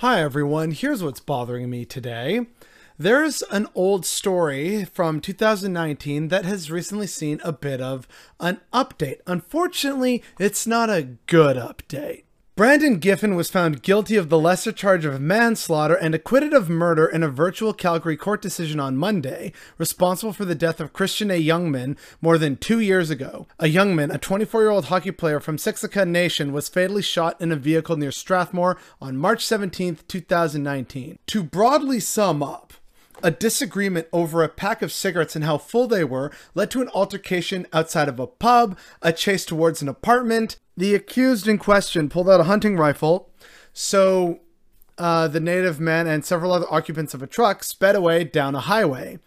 Hi everyone, here's what's bothering me today. There's an old story from 2019 that has recently seen a bit of an update. Unfortunately, it's not a good update. Brendan Giffen was found guilty of the lesser charge of manslaughter and acquitted of murder in a virtual Calgary court decision on Monday, responsible for the death of Christian A. Youngman more than two years ago. A Youngman, a 24 year old hockey player from Siksika Nation, was fatally shot in a vehicle near Strathmore on March 17, 2019. To broadly sum up, a disagreement over a pack of cigarettes and how full they were led to an altercation outside of a pub, a chase towards an apartment, the accused in question pulled out a hunting rifle, so uh, the native man and several other occupants of a truck sped away down a highway.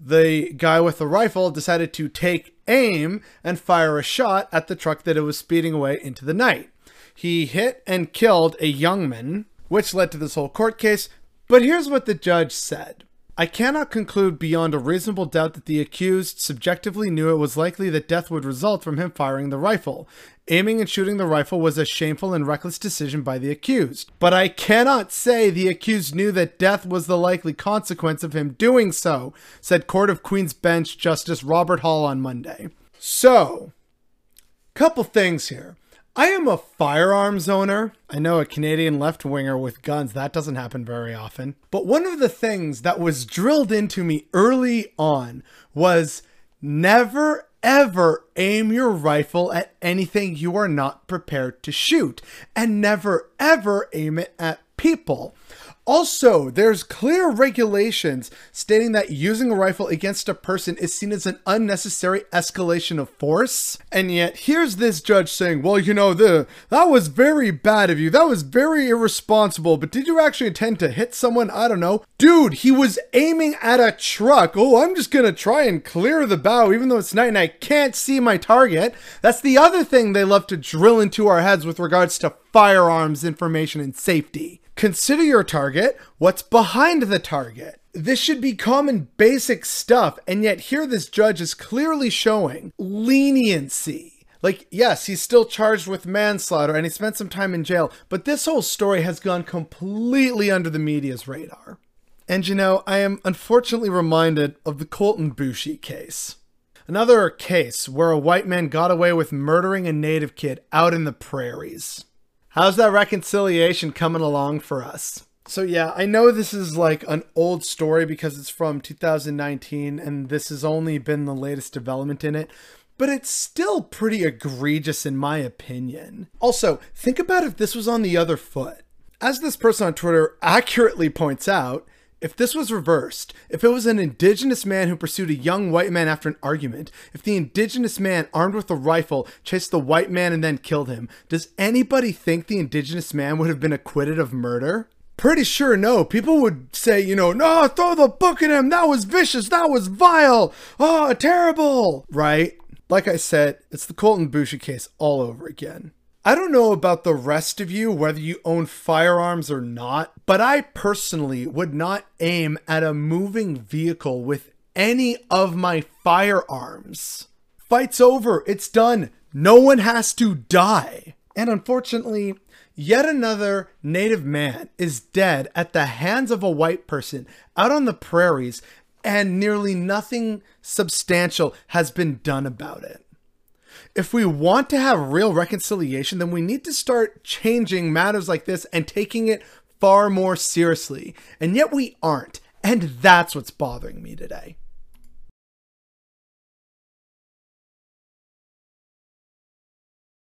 The guy with the rifle decided to take aim and fire a shot at the truck that it was speeding away into the night. He hit and killed a young man, which led to this whole court case. But here's what the judge said. I cannot conclude beyond a reasonable doubt that the accused subjectively knew it was likely that death would result from him firing the rifle. Aiming and shooting the rifle was a shameful and reckless decision by the accused. But I cannot say the accused knew that death was the likely consequence of him doing so, said Court of Queen's Bench Justice Robert Hall on Monday. So, couple things here. I am a firearms owner. I know a Canadian left winger with guns. That doesn't happen very often. But one of the things that was drilled into me early on was never ever aim your rifle at anything you are not prepared to shoot. And never ever aim it at people. Also, there's clear regulations stating that using a rifle against a person is seen as an unnecessary escalation of force. And yet, here's this judge saying, well, you know, the that was very bad of you. That was very irresponsible. But did you actually intend to hit someone? I don't know. Dude, he was aiming at a truck. Oh, I'm just gonna try and clear the bow, even though it's night and I can't see my target. That's the other thing they love to drill into our heads with regards to firearms information and safety. Consider your target, what's behind the target. This should be common basic stuff, and yet here this judge is clearly showing leniency. Like, yes, he's still charged with manslaughter and he spent some time in jail, but this whole story has gone completely under the media's radar. And you know, I am unfortunately reminded of the Colten Boushie case. Another case where a white man got away with murdering a native kid out in the prairies. How's that reconciliation coming along for us? So yeah, I know this is like an old story because it's from 2019 and this has only been the latest development in it, but it's still pretty egregious in my opinion. Also, think about if this was on the other foot. As this person on Twitter accurately points out, if this was reversed, if it was an indigenous man who pursued a young white man after an argument, if the indigenous man armed with a rifle chased the white man and then killed him, does anybody think the indigenous man would have been acquitted of murder? Pretty sure no. People would say, you know, no, throw the book at him. That was vicious. That was vile. Oh, terrible. Right? Like I said, it's the Colten Boushie case all over again. I don't know about the rest of you, whether you own firearms or not, but I personally would not aim at a moving vehicle with any of my firearms. Fight's over. It's done. No one has to die. And unfortunately, yet another native man is dead at the hands of a white person out on the prairies, and nearly nothing substantial has been done about it if we want to have real reconciliation, then we need to start changing matters like this and taking it far more seriously. And yet we aren't. And that's what's bothering me today.